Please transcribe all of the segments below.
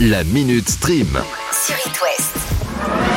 La Minute Stream. sur It West.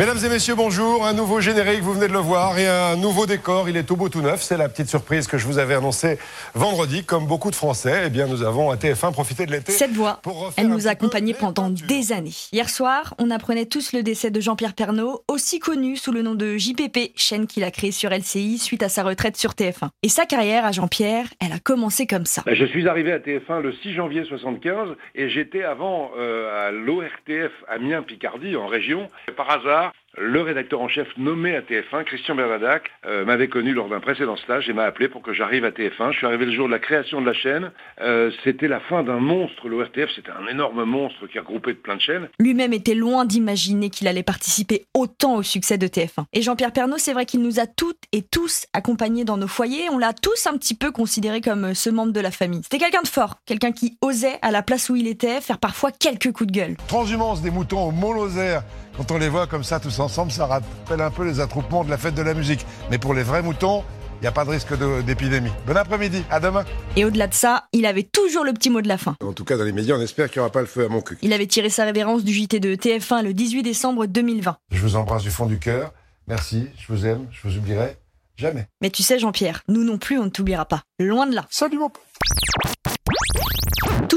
Mesdames et messieurs, bonjour. Un nouveau générique, vous venez de le voir, et un nouveau décor. Il est tout beau, tout neuf. C'est la petite surprise que je vous avais annoncée vendredi. Comme beaucoup de Français, eh bien, nous avons à TF1 profité de l'été. Cette voix, pour elle nous a accompagnés pendant des années. Hier soir, on apprenait tous le décès de Jean-Pierre Pernaud, aussi connu sous le nom de JPP, chaîne qu'il a créée sur LCI suite à sa retraite sur TF1. Et sa carrière à Jean-Pierre, elle a commencé comme ça. Je suis arrivé à TF1 le 6 janvier 75 et j'étais avant euh, à l'ORTF Amiens-Picardie en région. Et par hasard, le rédacteur en chef nommé à TF1, Christian Bernadac, euh, m'avait connu lors d'un précédent stage et m'a appelé pour que j'arrive à TF1. Je suis arrivé le jour de la création de la chaîne. Euh, c'était la fin d'un monstre, l'ORTF. C'était un énorme monstre qui a groupé de plein de chaînes. Lui-même était loin d'imaginer qu'il allait participer autant au succès de TF1. Et Jean-Pierre Pernaud, c'est vrai qu'il nous a toutes et tous accompagnés dans nos foyers. On l'a tous un petit peu considéré comme euh, ce membre de la famille. C'était quelqu'un de fort, quelqu'un qui osait, à la place où il était, faire parfois quelques coups de gueule. Transhumance des moutons au Mont-Lozère. Quand on les voit comme ça tous ensemble, ça rappelle un peu les attroupements de la fête de la musique. Mais pour les vrais moutons, il n'y a pas de risque d'épidémie. Bon après-midi, à demain. Et au-delà de ça, il avait toujours le petit mot de la fin. En tout cas, dans les médias, on espère qu'il n'y aura pas le feu à mon cul. Il avait tiré sa révérence du JT de TF1 le 18 décembre 2020. Je vous embrasse du fond du cœur. Merci, je vous aime, je vous oublierai jamais. Mais tu sais, Jean-Pierre, nous non plus, on ne t'oubliera pas. Loin de là. Salut mon pote.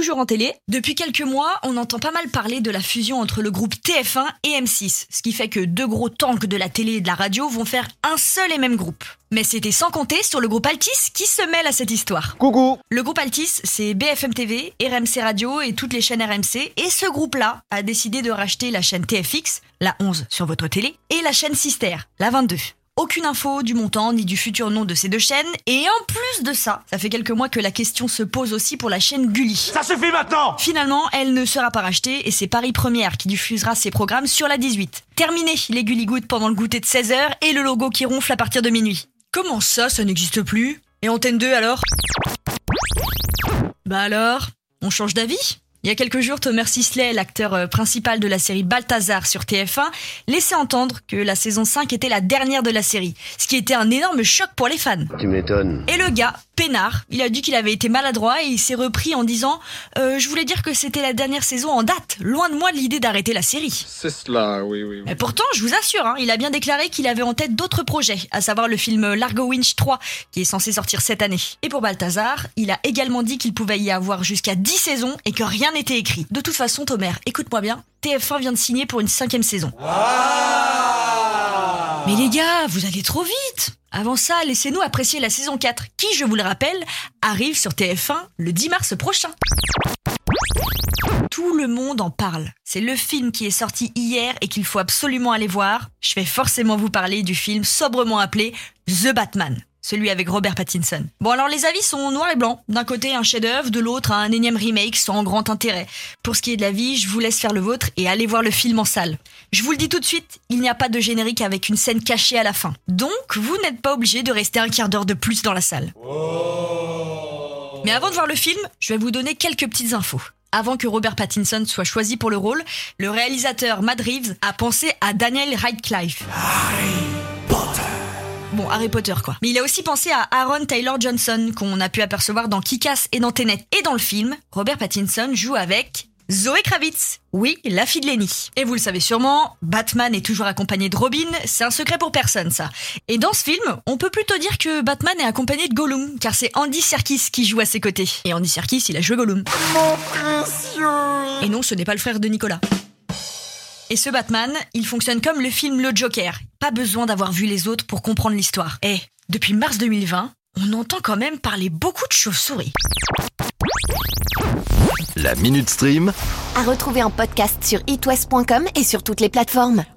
Toujours en télé, depuis quelques mois, on entend pas mal parler de la fusion entre le groupe TF1 et M6, ce qui fait que deux gros tanks de la télé et de la radio vont faire un seul et même groupe. Mais c'était sans compter sur le groupe Altis qui se mêle à cette histoire. Coucou. Le groupe Altis, c'est BFM TV, RMC Radio et toutes les chaînes RMC, et ce groupe-là a décidé de racheter la chaîne TFX, la 11 sur votre télé, et la chaîne Sister, la 22. Aucune info du montant ni du futur nom de ces deux chaînes, et en plus de ça, ça fait quelques mois que la question se pose aussi pour la chaîne Gulli. Ça suffit maintenant Finalement, elle ne sera pas rachetée et c'est Paris Première qui diffusera ses programmes sur la 18. Terminé les Gulli Good pendant le goûter de 16h et le logo qui ronfle à partir de minuit. Comment ça, ça n'existe plus? Et Antenne 2 alors? Bah alors On change d'avis? Il y a quelques jours, Thomas Sisley, l'acteur euh, principal de la série Balthazar sur TF1, laissait entendre que la saison 5 était la dernière de la série, ce qui était un énorme choc pour les fans. Tu m'étonnes. Et le gars, peinard, il a dit qu'il avait été maladroit et il s'est repris en disant euh, Je voulais dire que c'était la dernière saison en date, loin de moi l'idée d'arrêter la série. C'est cela, oui, oui. oui. Et pourtant, je vous assure, hein, il a bien déclaré qu'il avait en tête d'autres projets, à savoir le film Largo Winch 3, qui est censé sortir cette année. Et pour Balthazar, il a également dit qu'il pouvait y avoir jusqu'à 10 saisons et que rien n'était écrit. De toute façon, Thomer, écoute-moi bien, TF1 vient de signer pour une cinquième saison. Mais les gars, vous allez trop vite Avant ça, laissez-nous apprécier la saison 4, qui, je vous le rappelle, arrive sur TF1 le 10 mars prochain. Tout le monde en parle. C'est le film qui est sorti hier et qu'il faut absolument aller voir. Je vais forcément vous parler du film sobrement appelé The Batman. Celui avec Robert Pattinson. Bon alors les avis sont noirs et blancs. D'un côté un chef-d'œuvre, de l'autre un énième remake sans grand intérêt. Pour ce qui est de la vie, je vous laisse faire le vôtre et aller voir le film en salle. Je vous le dis tout de suite, il n'y a pas de générique avec une scène cachée à la fin. Donc vous n'êtes pas obligé de rester un quart d'heure de plus dans la salle. Mais avant de voir le film, je vais vous donner quelques petites infos. Avant que Robert Pattinson soit choisi pour le rôle, le réalisateur Matt Reeves a pensé à Daniel Radcliffe. Bon, Harry Potter quoi. Mais il a aussi pensé à Aaron Taylor Johnson, qu'on a pu apercevoir dans Kick-Ass et dans Tenet. Et dans le film, Robert Pattinson joue avec Zoé Kravitz. Oui, la fille de Lenny. Et vous le savez sûrement, Batman est toujours accompagné de Robin, c'est un secret pour personne ça. Et dans ce film, on peut plutôt dire que Batman est accompagné de Gollum, car c'est Andy Serkis qui joue à ses côtés. Et Andy Serkis, il a joué Gollum. Et non, ce n'est pas le frère de Nicolas. Et ce Batman, il fonctionne comme le film Le Joker. Pas besoin d'avoir vu les autres pour comprendre l'histoire. Eh, depuis mars 2020, on entend quand même parler beaucoup de chauves-souris. La Minute Stream. À retrouver en podcast sur itwest.com et sur toutes les plateformes.